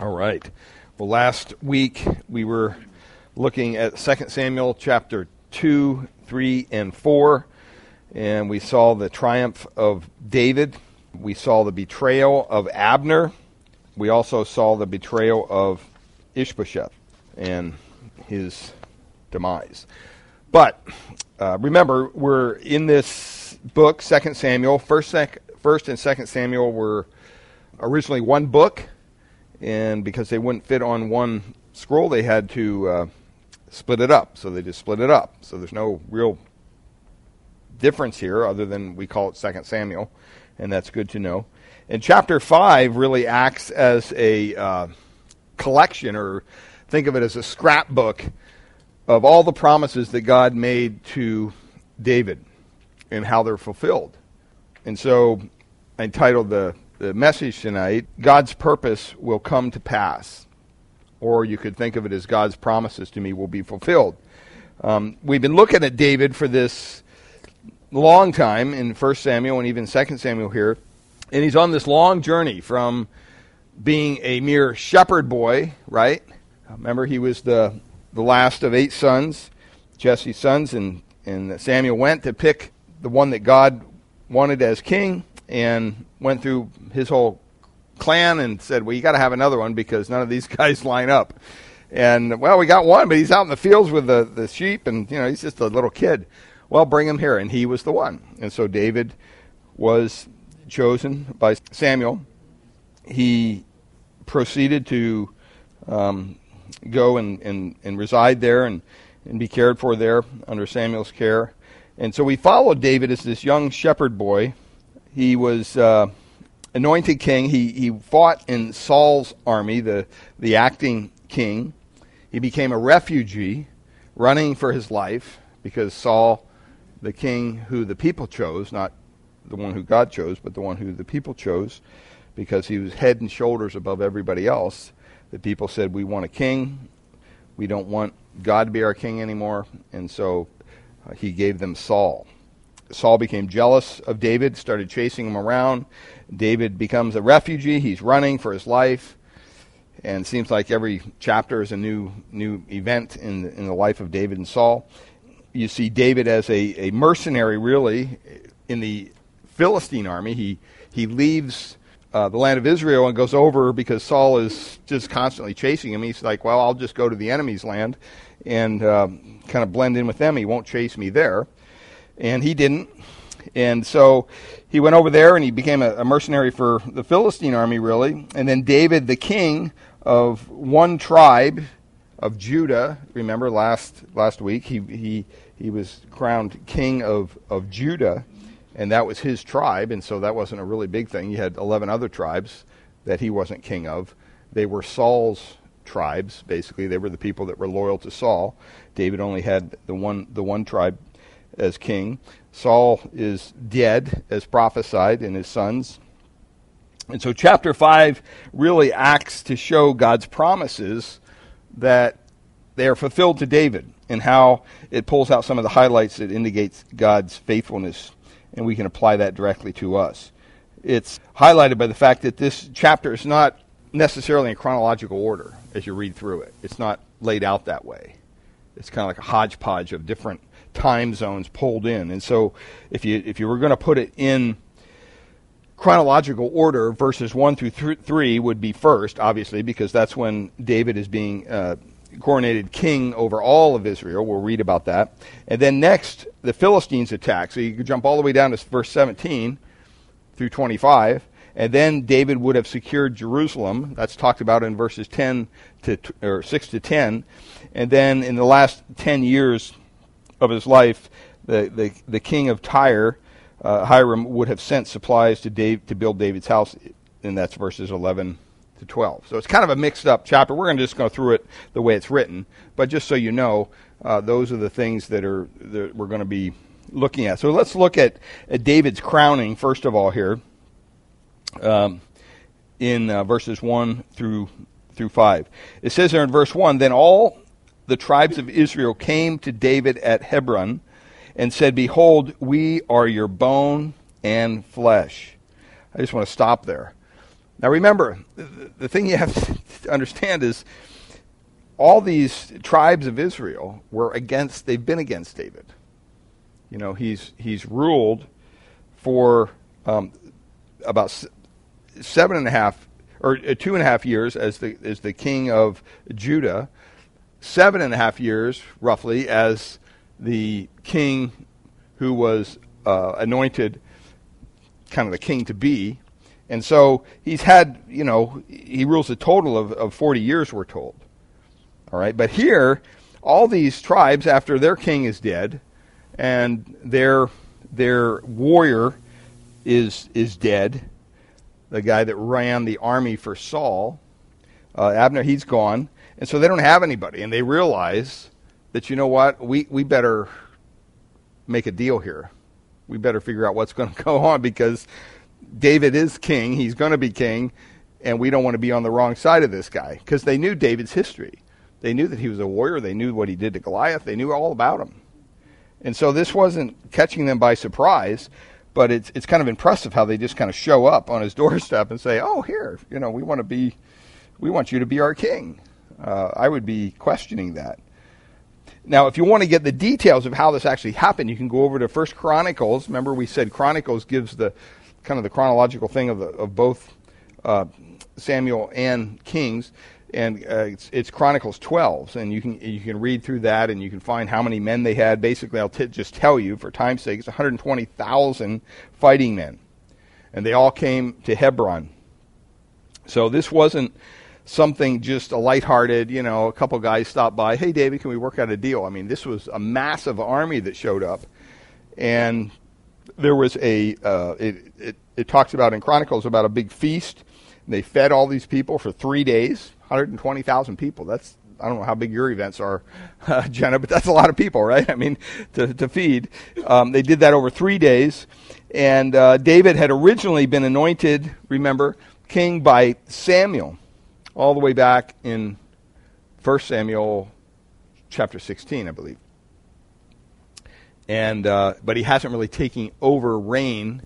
All right. Well, last week we were looking at 2 Samuel chapter 2, 3, and 4, and we saw the triumph of David. We saw the betrayal of Abner. We also saw the betrayal of Ishbosheth and his demise. But uh, remember, we're in this book, 2 Samuel. First, sec- first and 2 Samuel were originally one book and because they wouldn't fit on one scroll, they had to uh, split it up. So they just split it up. So there's no real difference here, other than we call it Second Samuel, and that's good to know. And chapter five really acts as a uh, collection, or think of it as a scrapbook of all the promises that God made to David and how they're fulfilled. And so I entitled the the message tonight, God's purpose will come to pass. Or you could think of it as God's promises to me will be fulfilled. Um, we've been looking at David for this long time in 1 Samuel and even 2 Samuel here. And he's on this long journey from being a mere shepherd boy, right? Remember, he was the, the last of eight sons, Jesse's sons, and, and Samuel went to pick the one that God wanted as king and went through his whole clan and said, "Well, you got to have another one because none of these guys line up." And well, we got one, but he's out in the fields with the the sheep, and you know he's just a little kid. Well, bring him here, and he was the one. And so David was chosen by Samuel. He proceeded to um, go and, and, and reside there and, and be cared for there under Samuel's care. And so we followed David as this young shepherd boy he was uh, anointed king. He, he fought in Saul's army, the, the acting king. He became a refugee, running for his life because Saul, the king who the people chose, not the one who God chose, but the one who the people chose, because he was head and shoulders above everybody else. The people said, We want a king. We don't want God to be our king anymore. And so uh, he gave them Saul. Saul became jealous of David, started chasing him around. David becomes a refugee. He's running for his life. And seems like every chapter is a new new event in the, in the life of David and Saul. You see David as a, a mercenary, really, in the Philistine army. He he leaves uh, the land of Israel and goes over because Saul is just constantly chasing him. He's like, well, I'll just go to the enemy's land and uh, kind of blend in with them. He won't chase me there and he didn't. And so he went over there and he became a, a, mercenary for the Philistine army, really. And then David, the king of one tribe of Judah, remember last last week he he he was crowned king of of Judah, and that was his tribe. And so that wasn't a really big thing. He had eleven other tribes that he wasn't king of. They were Saul's tribes, basically. They were the people that were loyal to Saul. David only had the one the one tribe as king. Saul is dead, as prophesied, and his sons. And so, chapter 5 really acts to show God's promises that they are fulfilled to David and how it pulls out some of the highlights that indicates God's faithfulness, and we can apply that directly to us. It's highlighted by the fact that this chapter is not necessarily in chronological order as you read through it. It's not laid out that way. It's kind of like a hodgepodge of different time zones pulled in. And so if you if you were going to put it in chronological order, verses 1 through th- 3 would be first, obviously, because that's when David is being uh, coronated king over all of Israel. We'll read about that. And then next, the Philistines attack. So you could jump all the way down to verse 17 through 25. And then David would have secured Jerusalem. That's talked about in verses 10 to or 6 to 10. And then in the last 10 years of his life, the, the, the king of Tyre, uh, Hiram, would have sent supplies to, Dave, to build David's house, and that's verses 11 to 12. So it's kind of a mixed up chapter. We're going to just go through it the way it's written, but just so you know, uh, those are the things that are that we're going to be looking at. So let's look at, at David's crowning first of all here, um, in uh, verses 1 through through 5. It says there in verse 1 Then all the tribes of Israel came to David at Hebron and said, Behold, we are your bone and flesh. I just want to stop there. Now remember, the, thing you have to understand is all these tribes of Israel were against, they've been against David. You know, he's, he's ruled for um, about seven and a half or uh, two and a half years as the as the king of Judah, seven and a half years roughly as the king who was uh, anointed, kind of the king to be, and so he's had you know he rules a total of, of forty years we're told. All right, but here all these tribes after their king is dead, and their their warrior is is dead the guy that ran the army for Saul, uh, Abner, he's gone. And so they don't have anybody. And they realize that, you know what, we, we better make a deal here. We better figure out what's going to go on because David is king. He's going to be king. And we don't want to be on the wrong side of this guy because they knew David's history. They knew that he was a warrior. They knew what he did to Goliath. They knew all about him. And so this wasn't catching them by surprise but it's it's kind of impressive how they just kind of show up on his doorstep and say, "Oh, here, you know, we want to be, we want you to be our king." Uh, I would be questioning that. Now, if you want to get the details of how this actually happened, you can go over to First Chronicles. Remember, we said Chronicles gives the kind of the chronological thing of the, of both uh, Samuel and Kings and uh, it's, it's, Chronicles 12, and you can you can read through that, and you can find how many men they had. Basically, I'll t- just tell you for time's sake, it's 120,000 fighting men, and they all came to Hebron. So this wasn't something just a lighthearted, you know, a couple guys stopped by. Hey, David, can we work out a deal? I mean, this was a massive army that showed up, and there was a uh, it, it it talks about in Chronicles about a big feast. They fed all these people for three days 120,000 people. That's I don't know how big your events are, uh, Jenna, but that's a lot of people, right? I mean, to, to feed. Um, they did that over three days. And uh, David had originally been anointed, remember, king by Samuel, all the way back in 1 Samuel chapter 16, I believe. And uh, but he hasn't really taken over reign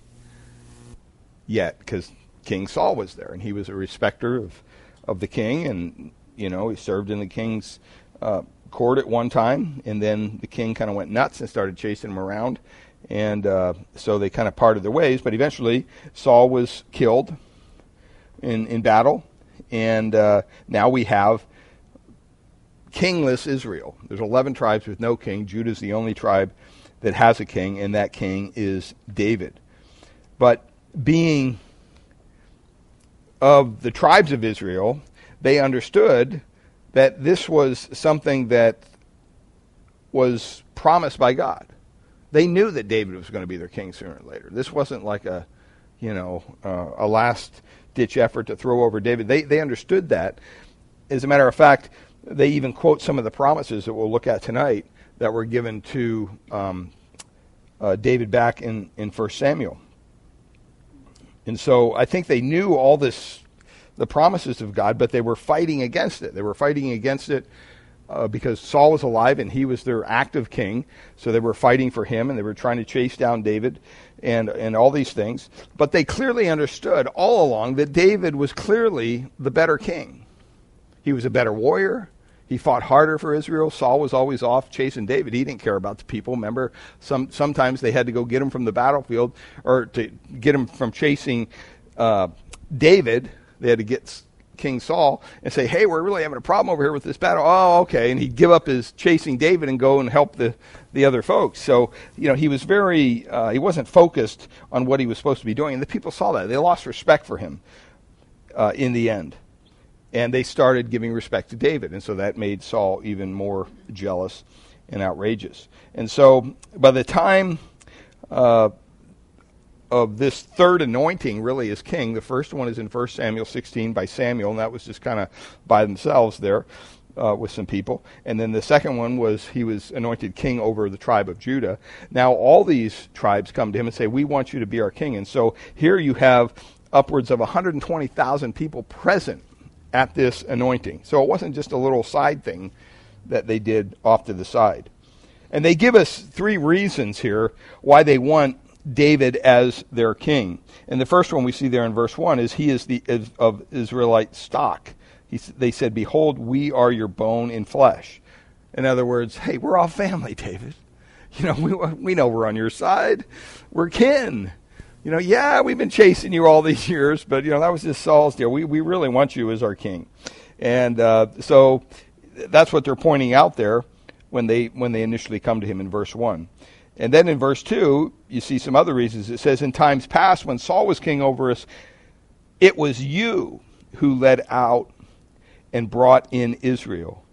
yet because King Saul was there, and he was a respecter of of the king, and you know he served in the king's uh, court at one time, and then the king kind of went nuts and started chasing him around, and uh, so they kind of parted their ways. But eventually, Saul was killed in in battle, and uh, now we have kingless Israel. There's 11 tribes with no king. Judah is the only tribe that has a king, and that king is David. But being of the tribes of Israel, they understood that this was something that was promised by God. They knew that David was going to be their king sooner or later. This wasn't like a, you know, uh, a last ditch effort to throw over David. They they understood that. As a matter of fact, they even quote some of the promises that we'll look at tonight that were given to um, uh, David back in in First Samuel. And so I think they knew all this, the promises of God, but they were fighting against it. They were fighting against it uh, because Saul was alive and he was their active king. So they were fighting for him and they were trying to chase down David and, and all these things. But they clearly understood all along that David was clearly the better king. He was a better warrior. He fought harder for Israel. Saul was always off chasing David. He didn't care about the people. Remember, some sometimes they had to go get him from the battlefield or to get him from chasing uh, David. They had to get King Saul and say, "Hey, we're really having a problem over here with this battle." Oh, okay, and he'd give up his chasing David and go and help the the other folks. So you know, he was very uh, he wasn't focused on what he was supposed to be doing, and the people saw that. They lost respect for him uh, in the end and they started giving respect to David. And so that made Saul even more jealous and outrageous. And so by the time uh, of this third anointing, really, is king, the first one is in 1 Samuel 16 by Samuel, and that was just kind of by themselves there. Uh, with some people. And then the second one was he was anointed king over the tribe of Judah. Now all these tribes come to him and say, We want you to be our king. And so here you have upwards of 120,000 people present at this anointing. So it wasn't just a little side thing that they did off to the side. And they give us three reasons here why they want David as their king. And the first one we see there in verse 1 is he is the is of Israelite stock. He, they said, Behold, we are your bone and flesh. In other words, hey, we're all family, David. You know, we, we know we're on your side. We're kin. You know, yeah, we've been chasing you all these years, but, you know, that was just Saul's deal. We, we really want you as our king. And uh, so that's what they're pointing out there when they, when they initially come to him in verse 1. And then in verse 2, you see some other reasons. It says, In times past, when Saul was king over us, it was you who led out and brought in Israel.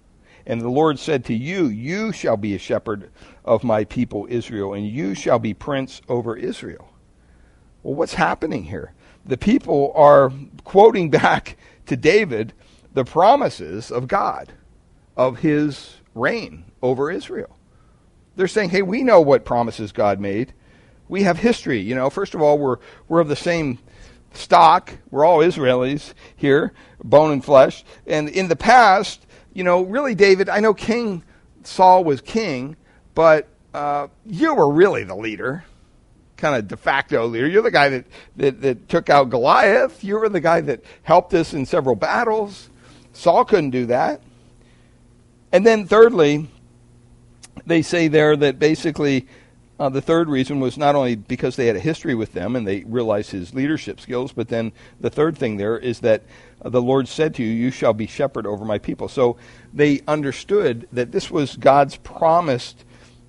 And the Lord said to you, You shall be a shepherd of my people Israel, and you shall be prince over Israel. Well, what's happening here? The people are quoting back to David the promises of God, of his reign over Israel. They're saying, hey, we know what promises God made. We have history. You know, first of all, we're, we're of the same stock. We're all Israelis here, bone and flesh. And in the past, you know, really, David, I know King Saul was king, but uh, you were really the leader, kind of de facto leader. You're the guy that, that, that took out Goliath. You were the guy that helped us in several battles. Saul couldn't do that. And then, thirdly, they say there that basically uh, the third reason was not only because they had a history with them and they realized his leadership skills, but then the third thing there is that uh, the Lord said to you, You shall be shepherd over my people. So they understood that this was God's promised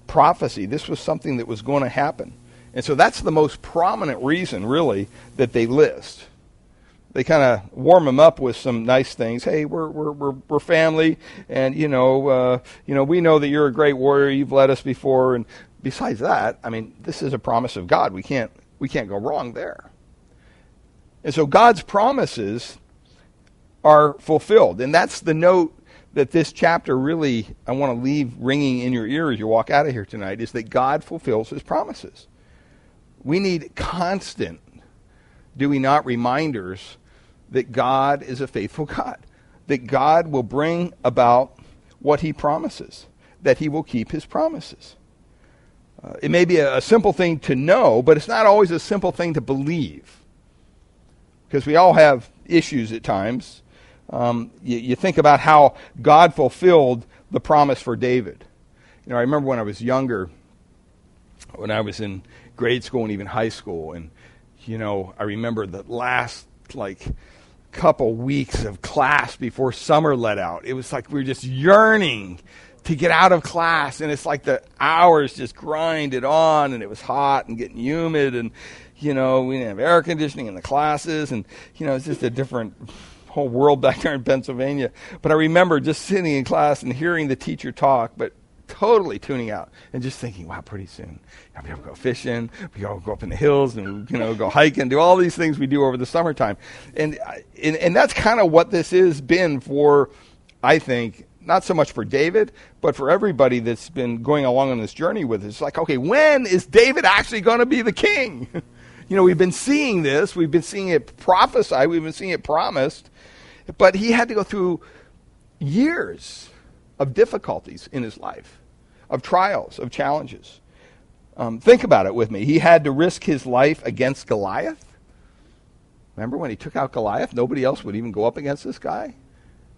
prophecy. This was something that was going to happen. And so that's the most prominent reason, really, that they list they kind of warm them up with some nice things. Hey, we're we're we're, we're family, and you know, uh, you know, we know that you're a great warrior. You've led us before, and besides that, I mean, this is a promise of God. We can't we can't go wrong there. And so God's promises are fulfilled, and that's the note that this chapter really I want to leave ringing in your ear as you walk out of here tonight is that God fulfills His promises. We need constant, do we not, reminders that God is a faithful God, that God will bring about what he promises, that he will keep his promises. Uh, it may be a, a simple thing to know, but it's not always a simple thing to believe. Because we all have issues at times. Um, you, you think about how God fulfilled the promise for David. You know, I remember when I was younger, when I was in grade school and even high school, and you know, I remember the last like couple weeks of class before summer let out. It was like we were just yearning to get out of class and it's like the hours just grinded on and it was hot and getting humid and you know we didn't have air conditioning in the classes and you know it's just a different whole world back there in Pennsylvania but I remember just sitting in class and hearing the teacher talk but totally tuning out and just thinking, wow, pretty soon. I'll be able to go fishing, we all go up in the hills and you know go hiking, do all these things we do over the summertime, and uh, and, and that's kind of what this has been for, I think, not so much for David, but for everybody that's been going along on this journey with us. It's like, okay, when is David actually going to be the king? you know, we've been seeing this, we've been seeing it prophesied, we've been seeing it promised, but he had to go through years of difficulties in his life of trials, of challenges. Um, think about it with me. He had to risk his life against Goliath. Remember when he took out Goliath? Nobody else would even go up against this guy.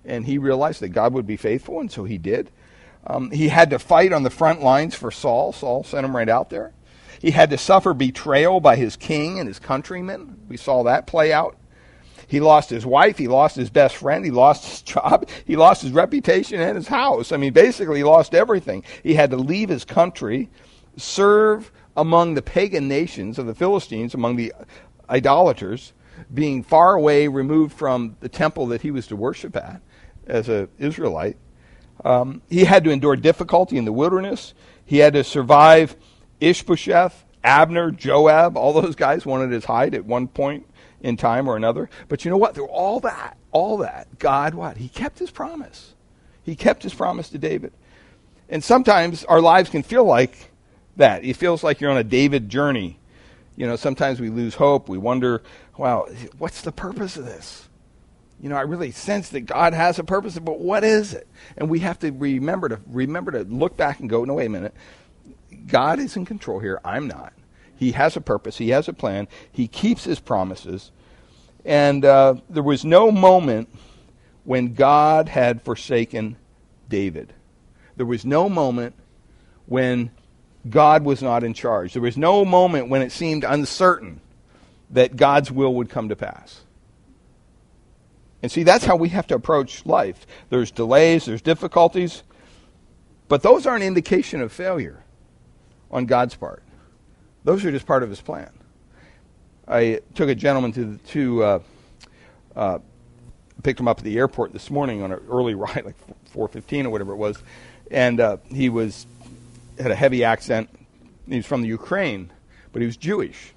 And he realized that God would be faithful, and so he did. Um, he had to fight on the front lines for Saul. Saul sent him right out there. He had to suffer betrayal by his king and his countrymen. We saw that play out he lost his wife. He lost his best friend. He lost his job. He lost his reputation and his house. I mean, basically, he lost everything. He had to leave his country, serve among the pagan nations of the Philistines, among the idolaters, being far away, removed from the temple that he was to worship at as an Israelite. Um, he had to endure difficulty in the wilderness. He had to survive Ishbosheth, Abner, Joab. All those guys wanted his hide at one point in time or another. But you know what? Through all that, all that, God, what? He kept his promise. He kept his promise to David. And sometimes our lives can feel like that. It feels like you're on a David journey. You know, sometimes we lose hope. We wonder, wow, what's the purpose of this? You know, I really sense that God has a purpose, but what is it? And we have to remember to remember to look back and go, no, wait a minute. God is in control here. I'm not. He has a purpose. He has a plan. He keeps his promises. And uh, there was no moment when God had forsaken David. There was no moment when God was not in charge. There was no moment when it seemed uncertain that God's will would come to pass. And see, that's how we have to approach life. There's delays, there's difficulties, but those aren't indication of failure on God's part. Those are just part of His plan. I took a gentleman to to uh, uh, picked him up at the airport this morning on an early ride, like 4:15 or whatever it was, and uh, he was had a heavy accent. He was from the Ukraine, but he was Jewish.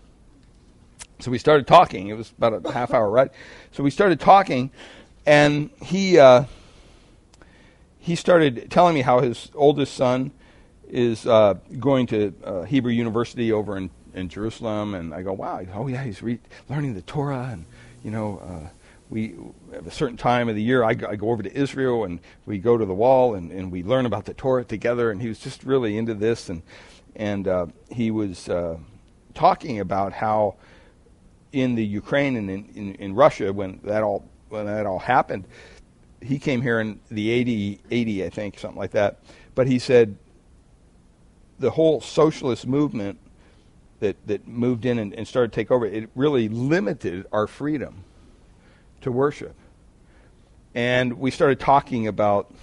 So we started talking. It was about a half hour ride. So we started talking, and he uh, he started telling me how his oldest son is uh, going to uh, Hebrew University over in, in Jerusalem, and I go, wow, oh yeah, he's re- learning the Torah, and you know, uh, we at a certain time of the year, I, I, go over to Israel, and we go to the wall, and, and we learn about the Torah together, and he was just really into this, and and uh, he was uh, talking about how in the Ukraine and in, in, in Russia when that all when that all happened he came here in the 80, 80, I think, something like that. But he said the whole socialist movement that, that moved in and, and started to take over, it really limited our freedom to worship. And we started talking about,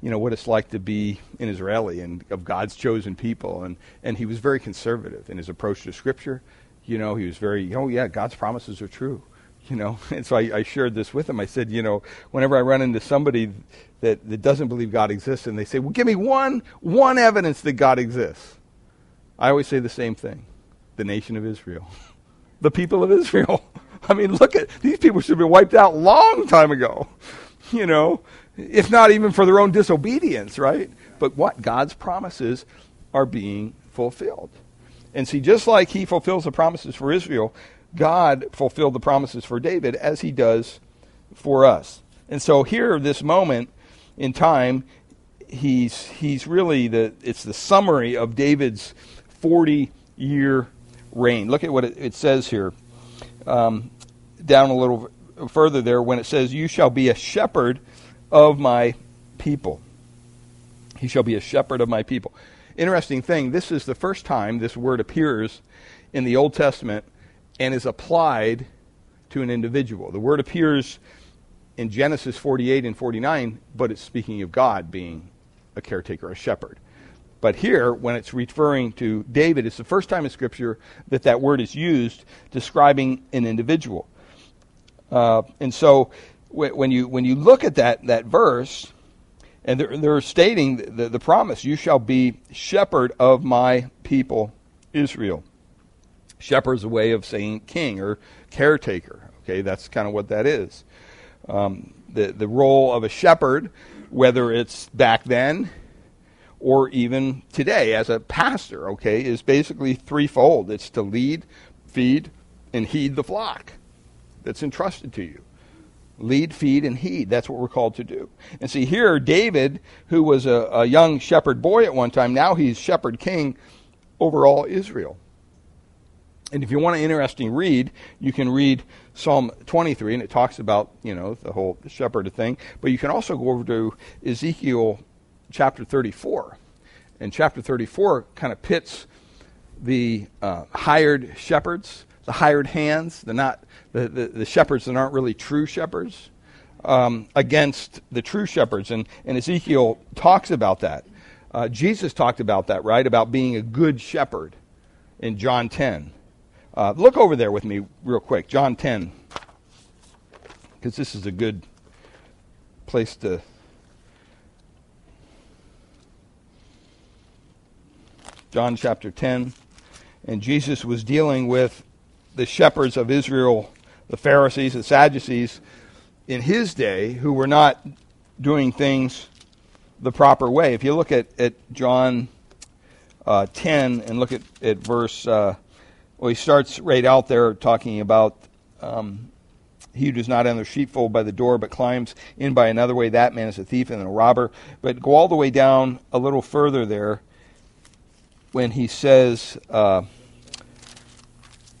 you know, what it's like to be an Israeli and of God's chosen people. And, and he was very conservative in his approach to Scripture. You know, he was very, oh, yeah, God's promises are true you know and so I, I, shared this with him i said you know whenever i run into somebody that, that doesn't believe god exists and they say well give me one one evidence that god exists. I always say the same thing. The nation of israel. The people of israel. I mean look at these people should have been wiped out long time ago. You know if not even for their own disobedience right? But what god's promises are being fulfilled. And see just like he fulfills the promises for israel God fulfilled the promises for David as he does for us. And so here, this moment in time, he's, he's really the, it's the summary of David's 40 year reign. Look at what it, it says here. Um, down a little further there when it says, You shall be a shepherd of my people. He shall be a shepherd of my people. Interesting thing, this is the first time this word appears in the Old Testament and is applied to an individual. The word appears in Genesis 48 and 49, but it's speaking of God being a caretaker, a shepherd. But here, when it's referring to David, it's the first time in Scripture that that word is used describing an individual. Uh, and so, when you when you look at that that verse, and they're, they're stating the, the promise, "You shall be shepherd of my people Israel." Shepherd's a way of saying king or caretaker. Okay, that's kind of what that is. Um, the the role of a shepherd, whether it's back then or even today as a pastor, okay, is basically threefold. It's to lead, feed, and heed the flock that's entrusted to you. Lead, feed, and heed. That's what we're called to do. And see here, David, who was a, a young shepherd boy at one time, now he's shepherd king over all Israel. And if you want an interesting read, you can read Psalm 23, and it talks about, you know, the whole shepherd thing. But you can also go over to Ezekiel chapter 34. And chapter 34 kind of pits the uh, hired shepherds, the hired hands, the, not, the, the, the shepherds that aren't really true shepherds, um, against the true shepherds. And, and Ezekiel talks about that. Uh, Jesus talked about that, right? About being a good shepherd in John 10. Uh, look over there with me real quick, John 10, because this is a good place to. John chapter 10. And Jesus was dealing with the shepherds of Israel, the Pharisees, the Sadducees, in his day, who were not doing things the proper way. If you look at, at John uh, 10 and look at, at verse. Uh, well, he starts right out there talking about um, he who does not enter the sheepfold by the door, but climbs in by another way, that man is a thief and a robber. But go all the way down a little further there when he says, uh,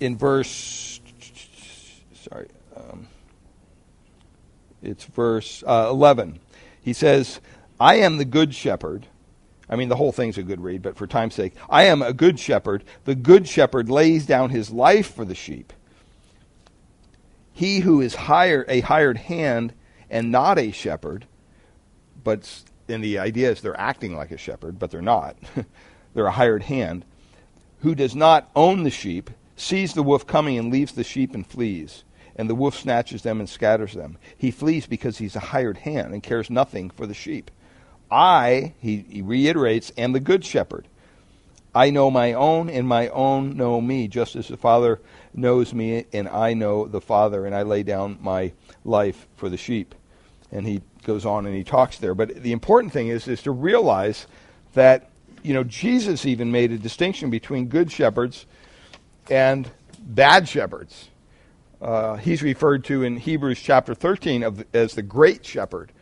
in verse, sorry, um, it's verse uh, 11. He says, I am the good shepherd. I mean, the whole thing's a good read, but for time's sake, I am a good shepherd. The good shepherd lays down his life for the sheep. He who is hired, a hired hand and not a shepherd, but and the idea is they're acting like a shepherd, but they're not. they're a hired hand, who does not own the sheep, sees the wolf coming and leaves the sheep and flees. And the wolf snatches them and scatters them. He flees because he's a hired hand and cares nothing for the sheep. I, he, he reiterates, am the good shepherd. I know my own, and my own know me, just as the Father knows me, and I know the Father, and I lay down my life for the sheep. And he goes on and he talks there. But the important thing is, is to realize that, you know, Jesus even made a distinction between good shepherds and bad shepherds. Uh, he's referred to in Hebrews chapter 13 of, as the great shepherd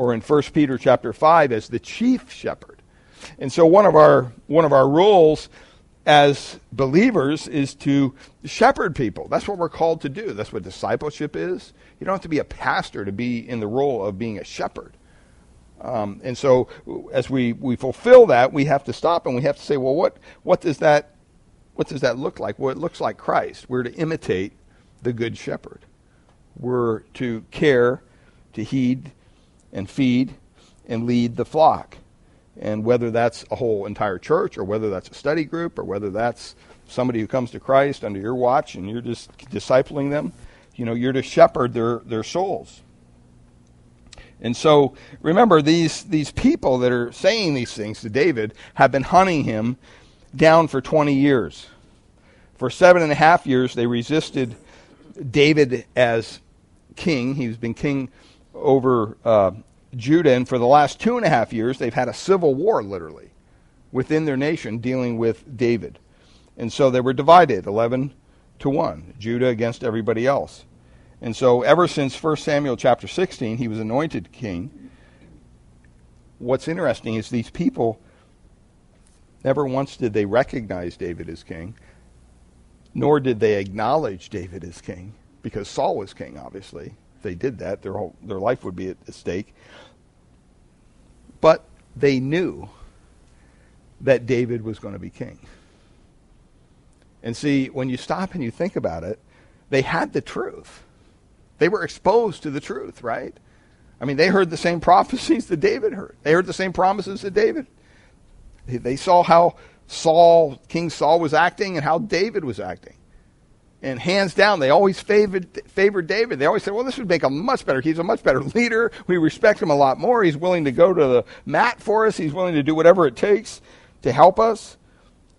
or in 1 Peter chapter 5 as the chief shepherd. And so one of our one of our roles as believers is to shepherd people. That's what we're called to do. That's what discipleship is. You don't have to be a pastor to be in the role of being a shepherd. Um, and so, as we, we fulfill that, we have to stop and we have to say, well, what, what does that what does that look like? Well, it looks like Christ. We're to imitate the Good Shepherd. We're to care, to heed, and feed and lead the flock. And whether that's a whole entire church or whether that's a study group or whether that's somebody who comes to Christ under your watch and you're just discipling them, you know, you're to shepherd their, their souls. And so remember, these, these people that are saying these things to David have been hunting him down for 20 years. For seven and a half years, they resisted David as king. He's been king over uh, Judah, and for the last two and a half years, they've had a civil war, literally, within their nation dealing with David. And so they were divided 11 to 1, Judah against everybody else. And so, ever since 1 Samuel chapter 16, he was anointed king. What's interesting is these people never once did they recognize David as king, nor did they acknowledge David as king, because Saul was king, obviously. They did that, their whole their life would be at stake. But they knew that David was going to be king. And see, when you stop and you think about it, they had the truth. They were exposed to the truth, right? I mean, they heard the same prophecies that David heard. They heard the same promises that David. They saw how Saul, King Saul was acting and how David was acting. And hands down, they always favored, favored David. They always said, well, this would make him much better. He's a much better leader. We respect him a lot more. He's willing to go to the mat for us. He's willing to do whatever it takes to help us.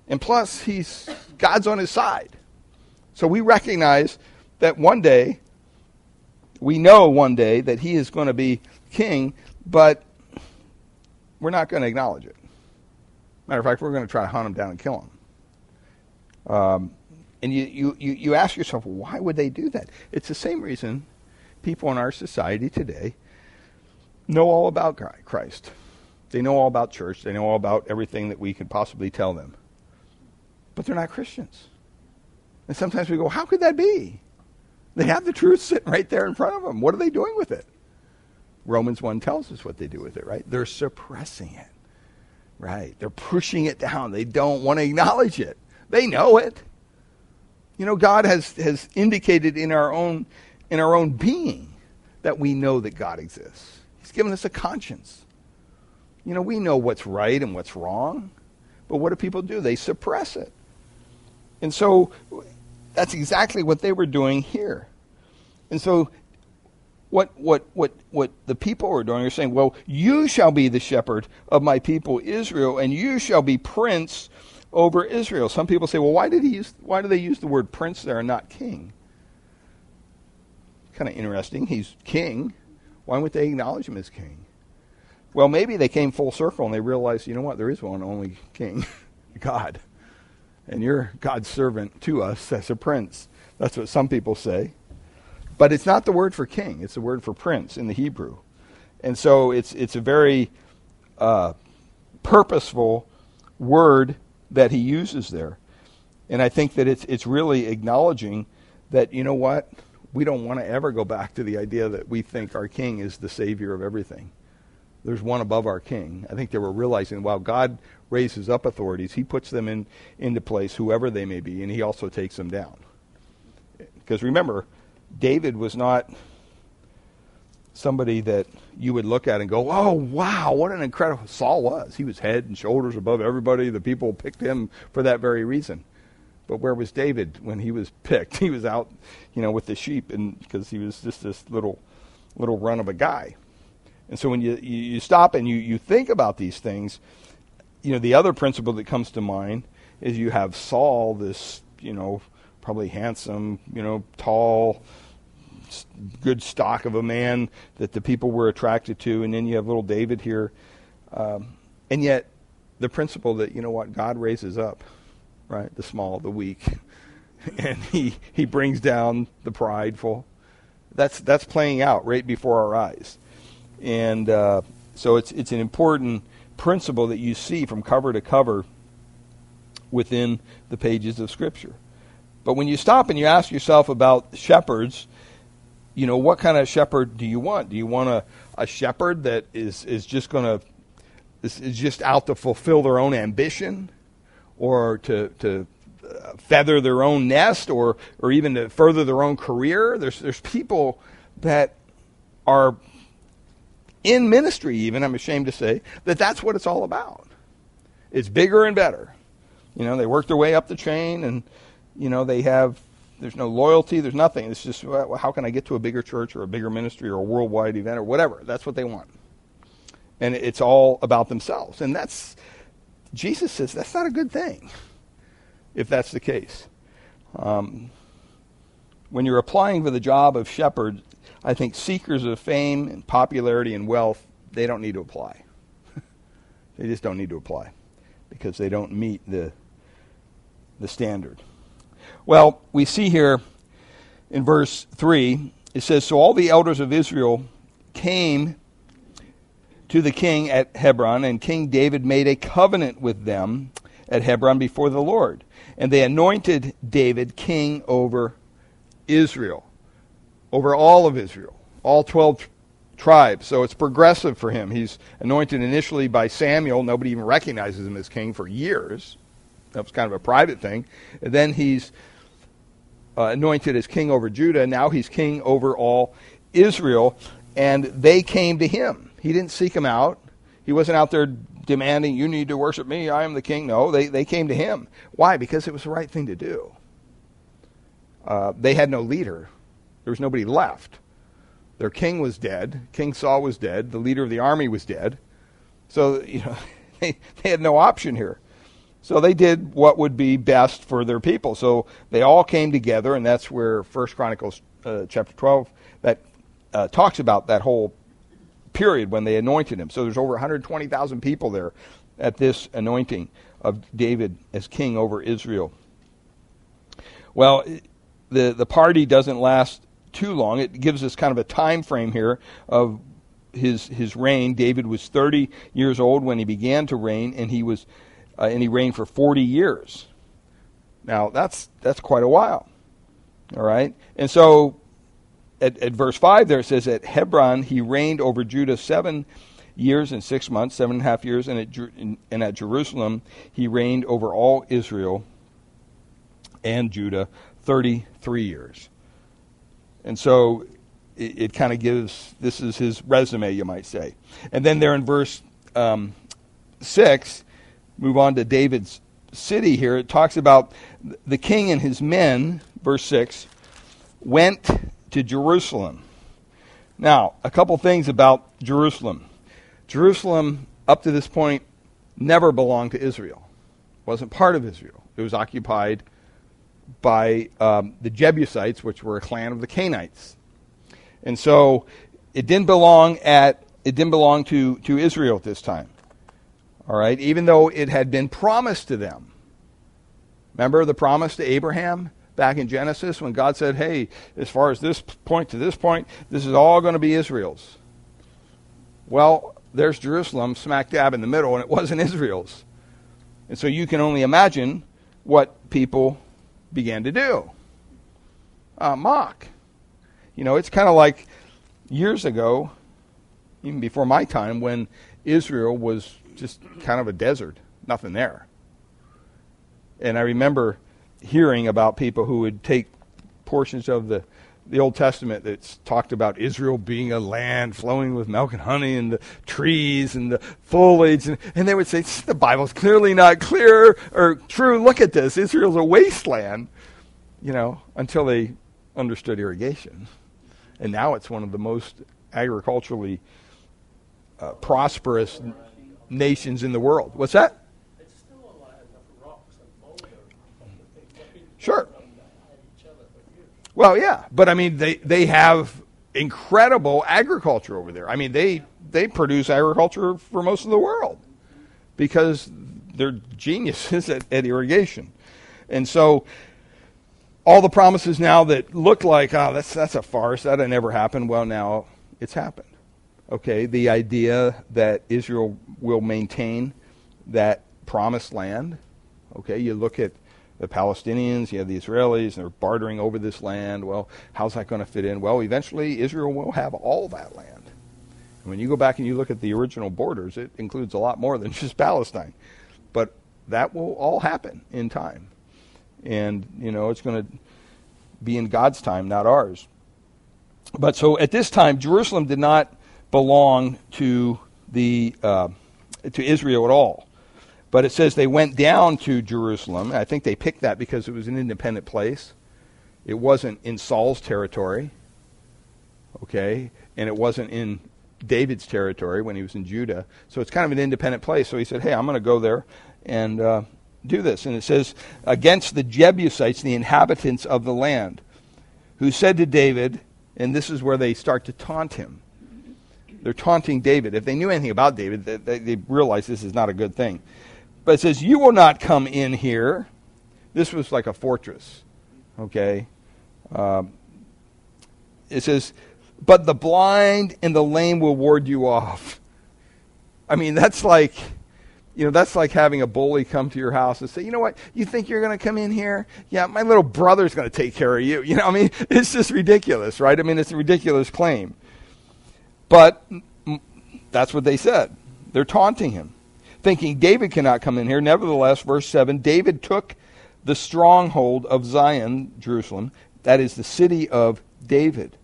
And plus, he's God's on his side. So we recognize that one day, we know one day that he is going to be king, but we're not going to acknowledge it. Matter of fact, we're going to try to hunt him down and kill him. Um, and you, you, you, you ask yourself, why would they do that? It's the same reason people in our society today know all about Christ. They know all about church. They know all about everything that we could possibly tell them. But they're not Christians. And sometimes we go, how could that be? They have the truth sitting right there in front of them. What are they doing with it? Romans 1 tells us what they do with it, right? They're suppressing it. Right. They're pushing it down. They don't want to acknowledge it. They know it. You know, God has, has indicated in our own in our own being that we know that God exists. He's given us a conscience. You know, we know what's right and what's wrong, but what do people do? They suppress it. And so that's exactly what they were doing here. And so what what what what the people are doing are saying, "Well, you shall be the shepherd of my people Israel, and you shall be prince over Israel. Some people say, well, why did he use, why do they use the word prince there and not king? Kind of interesting. He's king. Why would they acknowledge him as king? Well, maybe they came full circle and they realized, you know what, there is one only king, God. And you're God's servant to us as a prince. That's what some people say. But it's not the word for king, it's the word for prince in the Hebrew. And so it's, it's a very uh, purposeful word that he uses there. And I think that it's, it's really acknowledging that, you know what? We don't want to ever go back to the idea that we think our king is the savior of everything. There's one above our king. I think they were realizing while God raises up authorities, he puts them in, into place, whoever they may be, and he also takes them down. Because remember, David was not somebody that you would look at and go, "Oh, wow, what an incredible Saul was. He was head and shoulders above everybody. The people picked him for that very reason." But where was David when he was picked? He was out, you know, with the sheep and because he was just this little little run of a guy. And so when you you stop and you you think about these things, you know, the other principle that comes to mind is you have Saul, this, you know, probably handsome, you know, tall, good stock of a man that the people were attracted to, and then you have little David here, um, and yet the principle that you know what God raises up, right, the small, the weak, and he he brings down the prideful. That's that's playing out right before our eyes, and uh, so it's it's an important principle that you see from cover to cover within the pages of Scripture. But when you stop and you ask yourself about shepherds, you know, what kind of shepherd do you want? Do you want a, a shepherd that is, is just going to, is, is just out to fulfill their own ambition or to, to uh, feather their own nest or, or even to further their own career? There's, there's people that are in ministry, even, I'm ashamed to say, that that's what it's all about. It's bigger and better. You know, they work their way up the chain and, you know, they have there's no loyalty. There's nothing. It's just well, how can I get to a bigger church or a bigger ministry or a worldwide event or whatever. That's what they want, and it's all about themselves. And that's Jesus says that's not a good thing. If that's the case, um, when you're applying for the job of shepherd, I think seekers of fame and popularity and wealth they don't need to apply. they just don't need to apply because they don't meet the the standard. Well, we see here in verse 3, it says So all the elders of Israel came to the king at Hebron, and King David made a covenant with them at Hebron before the Lord. And they anointed David king over Israel, over all of Israel, all 12 tribes. So it's progressive for him. He's anointed initially by Samuel. Nobody even recognizes him as king for years. That was kind of a private thing. And then he's uh, anointed as king over Judah. Now he's king over all Israel. And they came to him. He didn't seek them out. He wasn't out there demanding, you need to worship me, I am the king. No, they, they came to him. Why? Because it was the right thing to do. Uh, they had no leader, there was nobody left. Their king was dead. King Saul was dead. The leader of the army was dead. So, you know, they, they had no option here. So they did what would be best for their people. So they all came together, and that's where First Chronicles uh, chapter 12 that uh, talks about that whole period when they anointed him. So there's over 120,000 people there at this anointing of David as king over Israel. Well, the the party doesn't last too long. It gives us kind of a time frame here of his his reign. David was 30 years old when he began to reign, and he was uh, and he reigned for 40 years. Now, that's, that's quite a while. All right? And so, at, at verse 5 there it says, At Hebron he reigned over Judah seven years and six months, seven and a half years, and at, and at Jerusalem he reigned over all Israel and Judah 33 years. And so it, it kind of gives, this is his resume, you might say. And then there in verse um, 6, move on to David's city here, it talks about the king and his men, verse 6, went to Jerusalem. Now, a couple things about Jerusalem. Jerusalem, up to this point, never belonged to Israel. It wasn't part of Israel. It was occupied by um, the Jebusites, which were a clan of the Canaanites. And so it didn't belong at it didn't belong to, to Israel at this time. All right, even though it had been promised to them. Remember the promise to Abraham back in Genesis when God said, "Hey, as far as this point to this point, this is all going to be Israel's." Well, there's Jerusalem smack dab in the middle, and it wasn't Israel's. And so you can only imagine what people began to do uh, mock. You know, it's kind of like years ago, even before my time, when Israel was just kind of a desert, nothing there. And I remember hearing about people who would take portions of the the Old Testament that's talked about Israel being a land flowing with milk and honey and the trees and the foliage. And, and they would say, the Bible's clearly not clear or true. Look at this. Israel's a wasteland, you know, until they understood irrigation. And now it's one of the most agriculturally uh, prosperous nations in the world. What's that? There's still a lot of rocks and mold and other things. Sure. Well, yeah, but I mean, they they have incredible agriculture over there. I mean, they they produce agriculture for most of the world because they're geniuses at, at irrigation, and so all the promises now that look like oh that's that's a farce that'll never happened. Well, now it's happened. Okay, the idea that Israel will maintain that promised land. Okay, you look at the Palestinians, you have the Israelis, and they're bartering over this land. Well, how's that going to fit in? Well, eventually Israel will have all that land. And when you go back and you look at the original borders, it includes a lot more than just Palestine. But that will all happen in time. And, you know, it's going to be in God's time, not ours. But so at this time, Jerusalem did not belong to the uh, to Israel at all. But it says they went down to Jerusalem. I think they picked that because it was an independent place. It wasn't in Saul's territory, okay, and it wasn't in David's territory when he was in Judah. So it's kind of an independent place. So he said, "Hey, I'm going to go there and uh, do this." And it says, "Against the Jebusites, the inhabitants of the land, who said to David." And this is where they start to taunt him. They're taunting David. If they knew anything about David, they, they, they realize this is not a good thing. But it says, You will not come in here. This was like a fortress. Okay? Um, it says, But the blind and the lame will ward you off. I mean, that's like. You know, that's like having a bully come to your house and say, you know what, you think you're going to come in here? Yeah, my little brother's going to take care of you. You know, I mean, it's just ridiculous, right? I mean, it's a ridiculous claim. But that's what they said. They're taunting him thinking David cannot come in here. Nevertheless, verse 7 David took the stronghold of Zion, Jerusalem, that is the city of David.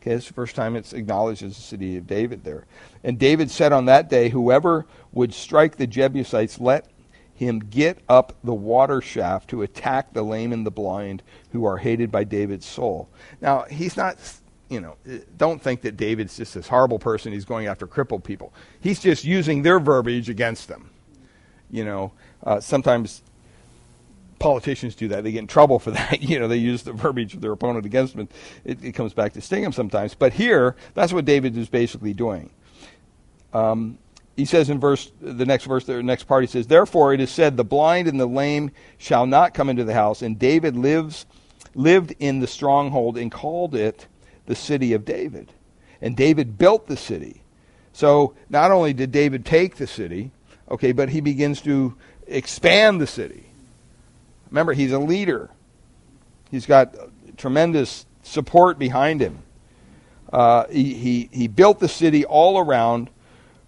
Okay, it's the first time it's acknowledged as the city of David there. And David said on that day, Whoever would strike the Jebusites, let him get up the water shaft to attack the lame and the blind who are hated by David's soul. Now, he's not, you know, don't think that David's just this horrible person. He's going after crippled people. He's just using their verbiage against them. You know, uh, sometimes politicians do that. They get in trouble for that. you know, they use the verbiage of their opponent against them. It, it comes back to sting them sometimes. But here, that's what David is basically doing. Um, he says in verse the next verse the next part he says therefore it is said the blind and the lame shall not come into the house and david lives lived in the stronghold and called it the city of david and david built the city so not only did david take the city Okay, but he begins to expand the city. Remember, he's a leader. He's got tremendous support behind him. Uh, he, he, he built the city all around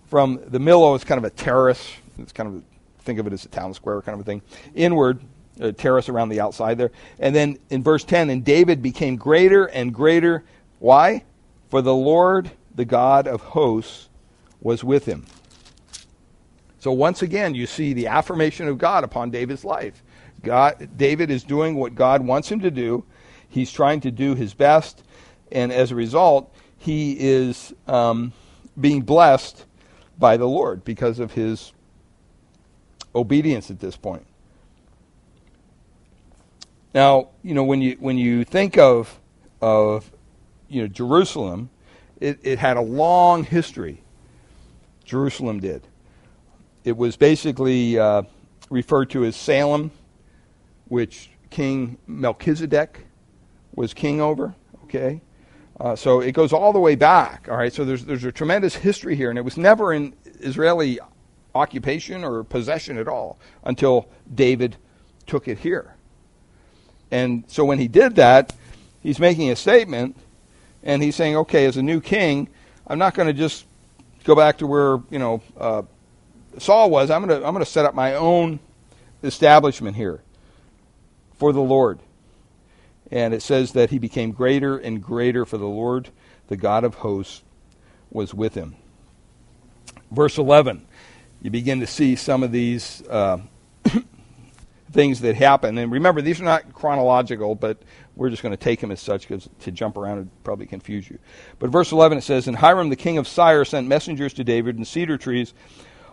from the Millo is kind of a terrace. It's kind of, think of it as a town square kind of a thing. Inward, a terrace around the outside there. And then in verse 10, and David became greater and greater. Why? For the Lord, the God of hosts, was with him. So once again, you see the affirmation of God upon David's life. God, David is doing what God wants him to do. He's trying to do his best, and as a result, he is um, being blessed by the Lord because of his obedience at this point. Now, you know when you when you think of of you know Jerusalem, it, it had a long history. Jerusalem did. It was basically uh, referred to as Salem, which King Melchizedek was king over. Okay, uh, so it goes all the way back. All right, so there's there's a tremendous history here, and it was never in Israeli occupation or possession at all until David took it here. And so when he did that, he's making a statement and he's saying, okay, as a new king, I'm not going to just go back to where, you know, uh, Saul was. I'm going to I'm going to set up my own establishment here for the Lord. And it says that he became greater and greater for the Lord, the God of hosts, was with him. Verse 11, you begin to see some of these uh, things that happen. And remember, these are not chronological, but we're just going to take him as such because to jump around would probably confuse you. But verse 11 it says, And Hiram the king of Tyre sent messengers to David and cedar trees,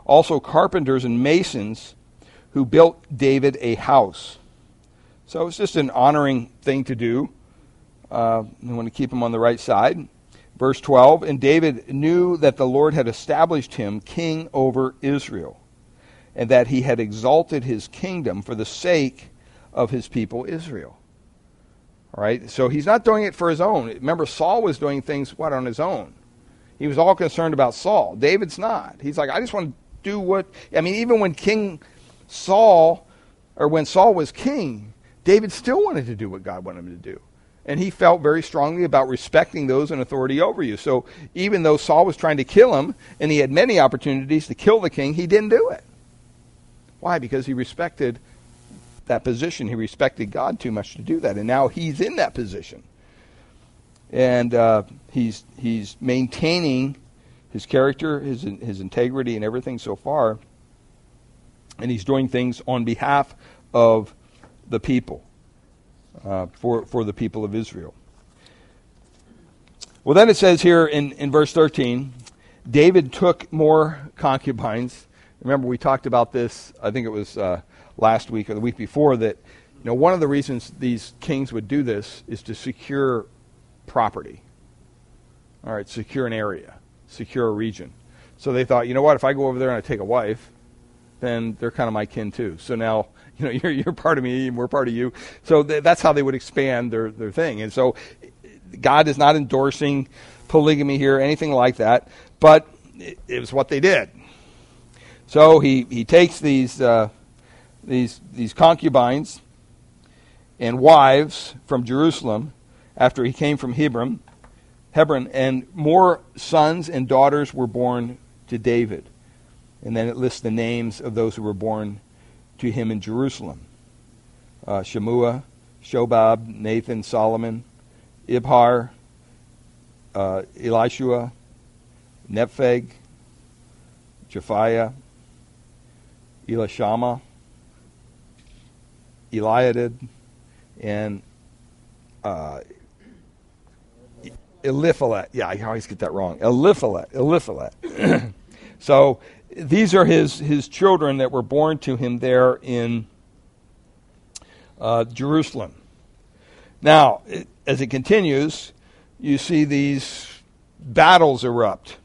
also carpenters and masons who built David a house. So it's just an honoring thing to do. Uh, we want to keep him on the right side. Verse 12 And David knew that the Lord had established him king over Israel, and that he had exalted his kingdom for the sake of his people Israel. Right? So he's not doing it for his own. Remember, Saul was doing things, what, on his own? He was all concerned about Saul. David's not. He's like, I just want to do what. I mean, even when King Saul, or when Saul was king, David still wanted to do what God wanted him to do. And he felt very strongly about respecting those in authority over you. So even though Saul was trying to kill him, and he had many opportunities to kill the king, he didn't do it. Why? Because he respected that position. He respected God too much to do that. And now he's in that position. And uh, he's, he's maintaining his character, his, his integrity, and everything so far. And he's doing things on behalf of the people, uh, for, for the people of Israel. Well, then it says here in, in verse 13 David took more concubines. Remember, we talked about this, I think it was uh, last week or the week before, that you know, one of the reasons these kings would do this is to secure property. All right, secure an area, secure a region. So they thought, you know what, if I go over there and I take a wife, then they're kind of my kin too. So now, you know, you're, you're part of me and we're part of you. So th- that's how they would expand their, their thing. And so God is not endorsing polygamy here, anything like that, but it, it was what they did. So he, he takes these, uh, these, these concubines and wives from Jerusalem after he came from Hebron, Hebron, and more sons and daughters were born to David. And then it lists the names of those who were born to him in Jerusalem uh, Shemua, Shobab, Nathan, Solomon, Ibhar, uh, Elishua, Nepheg, Japhiah, Elishama, Eliadid, and uh, Eliphalet. Yeah, I always get that wrong. Eliphalet. Eliphalet. so these are his, his children that were born to him there in uh, Jerusalem. Now, it, as it continues, you see these battles erupt.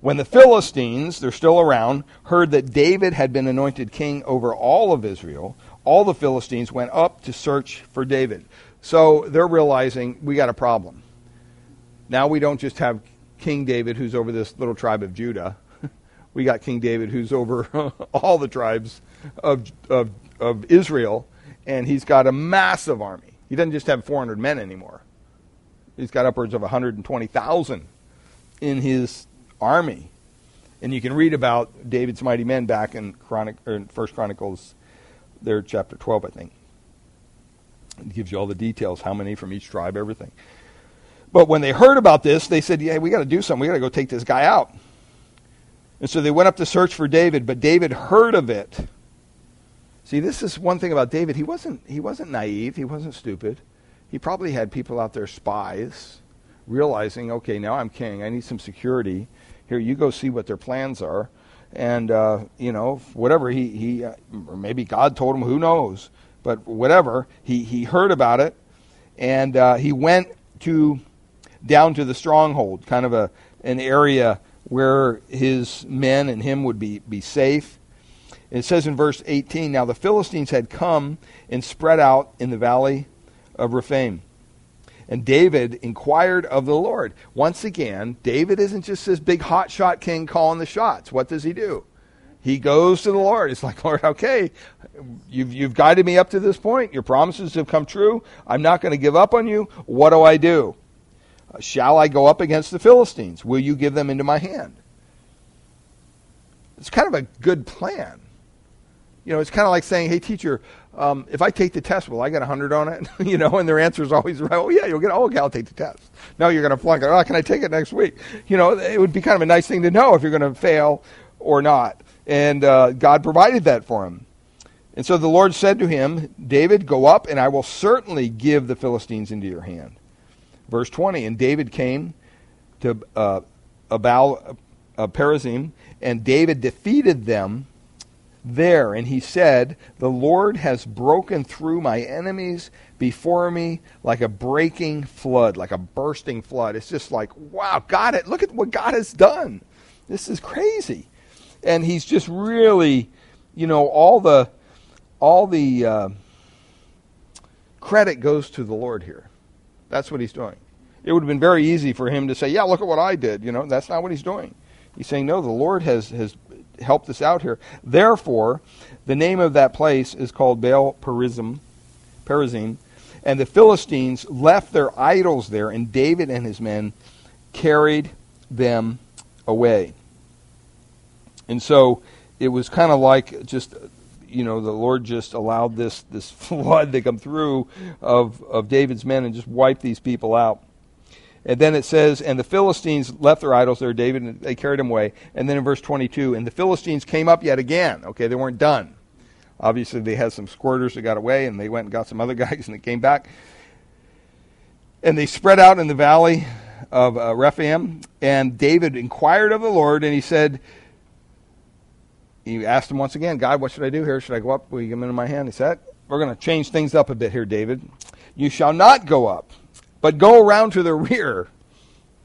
When the Philistines, they're still around, heard that David had been anointed king over all of Israel, all the Philistines went up to search for David. So they're realizing we got a problem. Now we don't just have King David who's over this little tribe of Judah we got King David who's over all the tribes of, of, of Israel, and he's got a massive army. He doesn't just have 400 men anymore. He's got upwards of 120,000 in his army. And you can read about David's mighty men back in Chronic, or First Chronicles, there, chapter 12, I think. It gives you all the details, how many from each tribe, everything. But when they heard about this, they said, "Yeah, we got to do something. We got to go take this guy out." And so they went up to search for David, but David heard of it. See, this is one thing about David. He wasn't, he wasn't naive, he wasn't stupid. He probably had people out there, spies, realizing, okay, now I'm king. I need some security. Here, you go see what their plans are. And, uh, you know, whatever, he, he uh, or maybe God told him, who knows. But whatever, he, he heard about it, and uh, he went to down to the stronghold, kind of a an area where his men and him would be, be safe. It says in verse 18 Now the Philistines had come and spread out in the valley of Rephaim. And David inquired of the Lord. Once again, David isn't just this big hotshot king calling the shots. What does he do? he goes to the Lord. It's like, Lord, okay, you've, you've guided me up to this point. Your promises have come true. I'm not going to give up on you. What do I do? Shall I go up against the Philistines? Will you give them into my hand? It's kind of a good plan. You know, it's kind of like saying, hey, teacher, um, if I take the test, will I get 100 on it? you know, and their answer is always, right, oh, yeah, you'll get, oh, okay, I'll take the test. No, you're going to flunk it. Oh, can I take it next week? You know, it would be kind of a nice thing to know if you're going to fail or not. And uh, God provided that for him. And so the Lord said to him, David, go up, and I will certainly give the Philistines into your hand. Verse 20, and David came to uh, Abal uh, Perazim, and David defeated them there. And he said, The Lord has broken through my enemies before me like a breaking flood, like a bursting flood. It's just like, wow, God, it, look at what God has done. This is crazy. And he's just really, you know, all the, all the uh, credit goes to the Lord here. That's what he's doing. It would have been very easy for him to say, yeah, look at what I did. You know, that's not what he's doing. He's saying, no, the Lord has, has helped us out here. Therefore, the name of that place is called Baal Perizim, Perazim, and the Philistines left their idols there, and David and his men carried them away. And so it was kind of like just you know the Lord just allowed this this flood to come through of of David's men and just wipe these people out. And then it says, and the Philistines left their idols there, David, and they carried them away. And then in verse 22, and the Philistines came up yet again. Okay, they weren't done. Obviously, they had some squirters that got away, and they went and got some other guys, and they came back. And they spread out in the valley of uh, Rephaim. And David inquired of the Lord, and he said, he asked him once again, God, what should I do here? Should I go up? Will you give them into my hand? He said, We're going to change things up a bit here, David. You shall not go up but go around to the rear.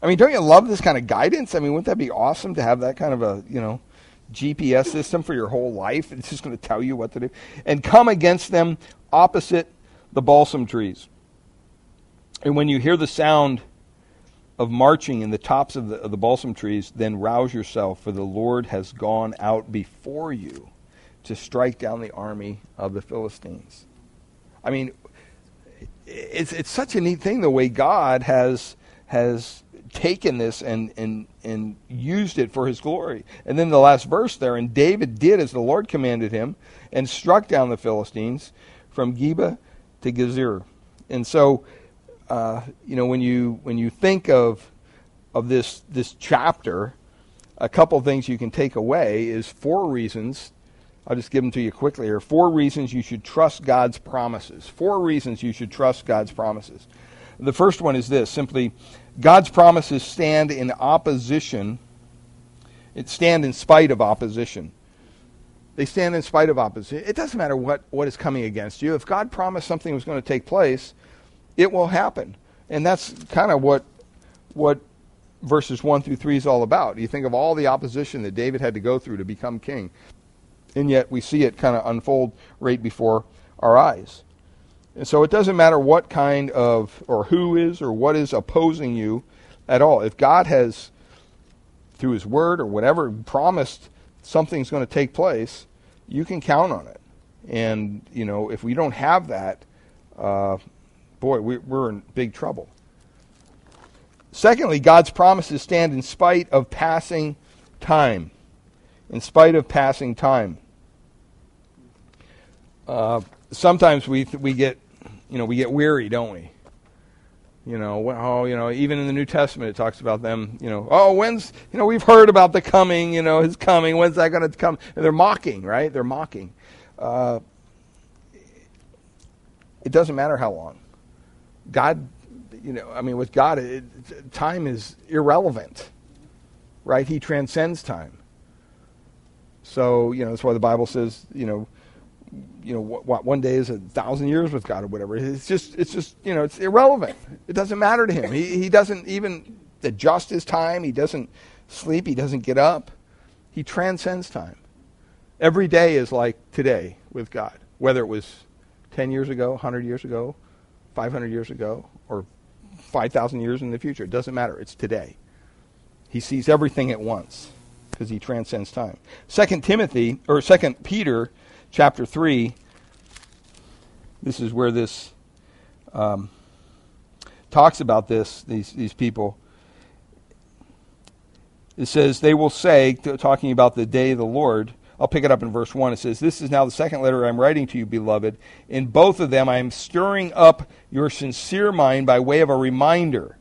I mean, don't you love this kind of guidance? I mean, wouldn't that be awesome to have that kind of a, you know, GPS system for your whole life? It's just going to tell you what to do. And come against them opposite the balsam trees. And when you hear the sound of marching in the tops of the, of the balsam trees, then rouse yourself, for the Lord has gone out before you to strike down the army of the Philistines. I mean, it's it's such a neat thing the way God has has taken this and and and used it for his glory. And then the last verse there, and David did as the Lord commanded him, and struck down the Philistines from Geba to Gezer. And so, uh, you know, when you when you think of of this this chapter, a couple things you can take away is four reasons I'll just give them to you quickly here. Four reasons you should trust God's promises. Four reasons you should trust God's promises. The first one is this simply, God's promises stand in opposition. It stand in spite of opposition. They stand in spite of opposition. It doesn't matter what, what is coming against you. If God promised something was going to take place, it will happen. And that's kind of what what verses 1 through 3 is all about. You think of all the opposition that David had to go through to become king and yet we see it kind of unfold right before our eyes. And so it doesn't matter what kind of, or who is, or what is opposing you at all. If God has, through His Word or whatever, promised something's going to take place, you can count on it. And, you know, if we don't have that, uh, boy, we, we're in big trouble. Secondly, God's promises stand in spite of passing time. In spite of passing time. Uh, sometimes we we get you know we get weary, don't we? You know, oh, you know, even in the New Testament it talks about them, you know, oh, when's, you know, we've heard about the coming, you know, his coming, when's that going to come? And they're mocking, right? They're mocking. Uh, it doesn't matter how long. God, you know, I mean, with God, it, time is irrelevant, right? He transcends time. So, you know, that's why the Bible says, you know, you know what, what, one day is a thousand years with God or whatever. It's just it's just you know it's irrelevant. It doesn't matter to him. He he doesn't even adjust his time. He doesn't sleep. He doesn't get up. He transcends time. Every day is like today with God, whether it was ten years ago, hundred years ago, five hundred years ago, or five thousand years in the future. It doesn't matter. It's today. He sees everything at once. because he transcends time. Second Timothy or Second Peter, chapter three. This is where this um, talks about this. These these people. It says they will say, talking about the day of the Lord. I'll pick it up in verse 1. It says, This is now the second letter I'm writing to you, beloved. In both of them, I am stirring up your sincere mind by way of a reminder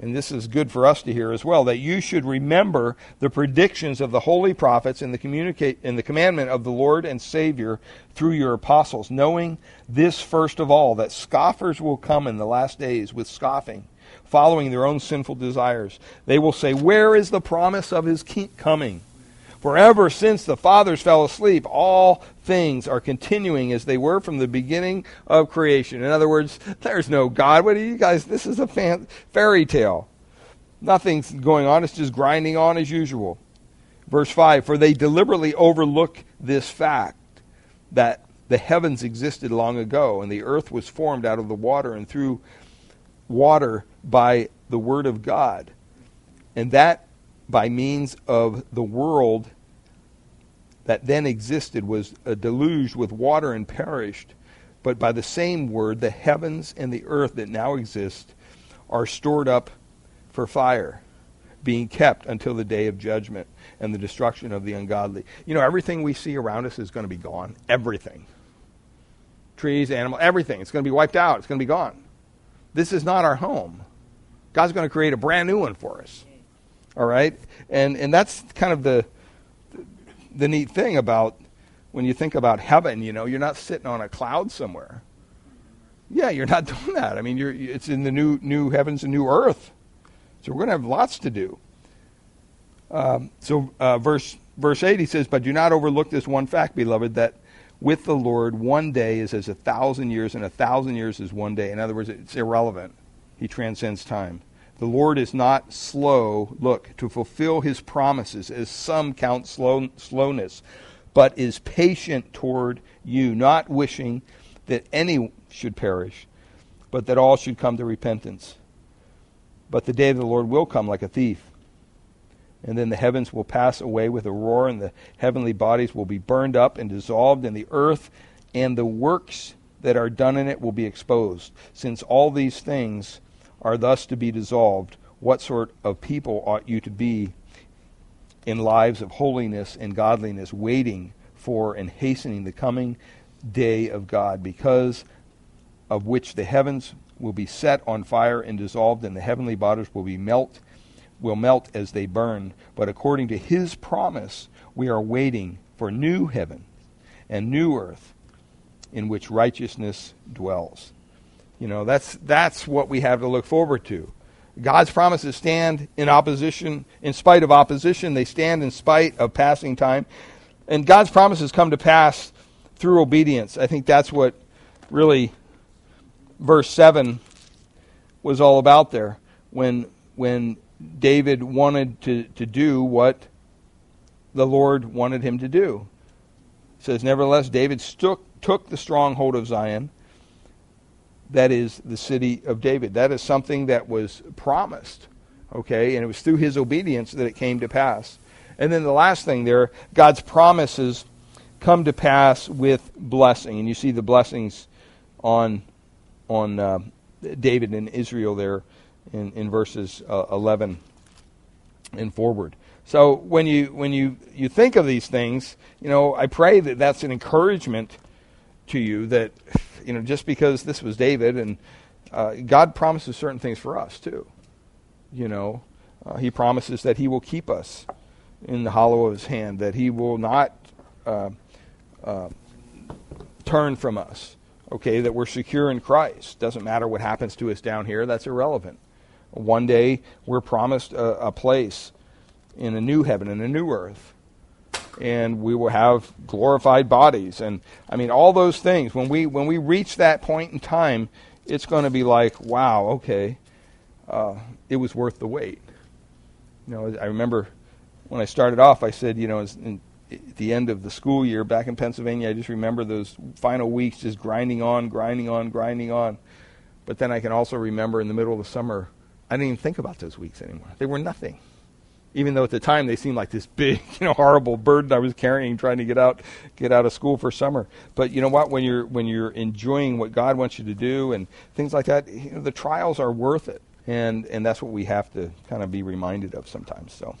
and this is good for us to hear as well, that you should remember the predictions of the holy prophets and the, communicate, and the commandment of the Lord and Savior through your apostles, knowing this first of all, that scoffers will come in the last days with scoffing, following their own sinful desires. They will say, Where is the promise of his coming? For ever since the fathers fell asleep, all things are continuing as they were from the beginning of creation. In other words, there's no God. What are you guys? This is a fan, fairy tale. Nothing's going on. It's just grinding on as usual. Verse 5 For they deliberately overlook this fact that the heavens existed long ago, and the earth was formed out of the water and through water by the word of God. And that by means of the world that then existed was a deluge with water and perished. But by the same word, the heavens and the earth that now exist are stored up for fire, being kept until the day of judgment and the destruction of the ungodly. You know, everything we see around us is going to be gone. Everything. Trees, animals, everything. It's going to be wiped out. It's going to be gone. This is not our home. God's going to create a brand new one for us. All right? And and that's kind of the the neat thing about when you think about heaven, you know, you're not sitting on a cloud somewhere. Yeah, you're not doing that. I mean, it's in the new new heavens and new earth. So we're going to have lots to do. Um, so uh, verse verse eight, he says, "But do not overlook this one fact, beloved, that with the Lord one day is as a thousand years, and a thousand years is one day. In other words, it's irrelevant. He transcends time." The Lord is not slow, look, to fulfill his promises, as some count slow, slowness, but is patient toward you, not wishing that any should perish, but that all should come to repentance. But the day of the Lord will come like a thief. And then the heavens will pass away with a roar, and the heavenly bodies will be burned up and dissolved, and the earth and the works that are done in it will be exposed. Since all these things are thus to be dissolved, what sort of people ought you to be in lives of holiness and godliness, waiting for and hastening the coming day of God, because of which the heavens will be set on fire and dissolved, and the heavenly bodies will be melt will melt as they burn. But according to his promise, we are waiting for new heaven and new earth in which righteousness dwells. You know, that's, that's what we have to look forward to. God's promises stand in opposition, in spite of opposition. They stand in spite of passing time. And God's promises come to pass through obedience. I think that's what really verse 7 was all about there. When, when David wanted to, to do what the Lord wanted him to do. It says, Nevertheless, David took, took the stronghold of Zion that is the city of David. That is something that was promised, okay? And it was through his obedience that it came to pass. And then the last thing there, God's promises come to pass with blessing. And you see the blessings on, on uh, David and Israel there in, in verses uh, 11 and forward. So when you when you you think of these things, you know, I pray that that's an encouragement to you that you know, just because this was David, and uh, God promises certain things for us too. You know, uh, He promises that He will keep us in the hollow of His hand, that He will not uh, uh, turn from us. Okay, that we're secure in Christ. Doesn't matter what happens to us down here, that's irrelevant. One day we're promised a, a place in a new heaven and a new earth and we will have glorified bodies. And i mean all those things when we when we reach that point in time it's going to be like wow okay uh, it was worth the wait. You know i remember when i started off i said you know in, at the end of the school year back in pennsylvania i just remember those final weeks just grinding on grinding on grinding on. But then i can also remember in the middle of the summer i didn't even think about those weeks anymore. They were nothing even though at the time they seemed like this big, you know, horrible burden I was carrying trying to get out get out of school for summer. But you know what? When you're when you're enjoying what God wants you to do and things like that, you know, the trials are worth it, and and that's what we have to kind of be reminded of sometimes. So.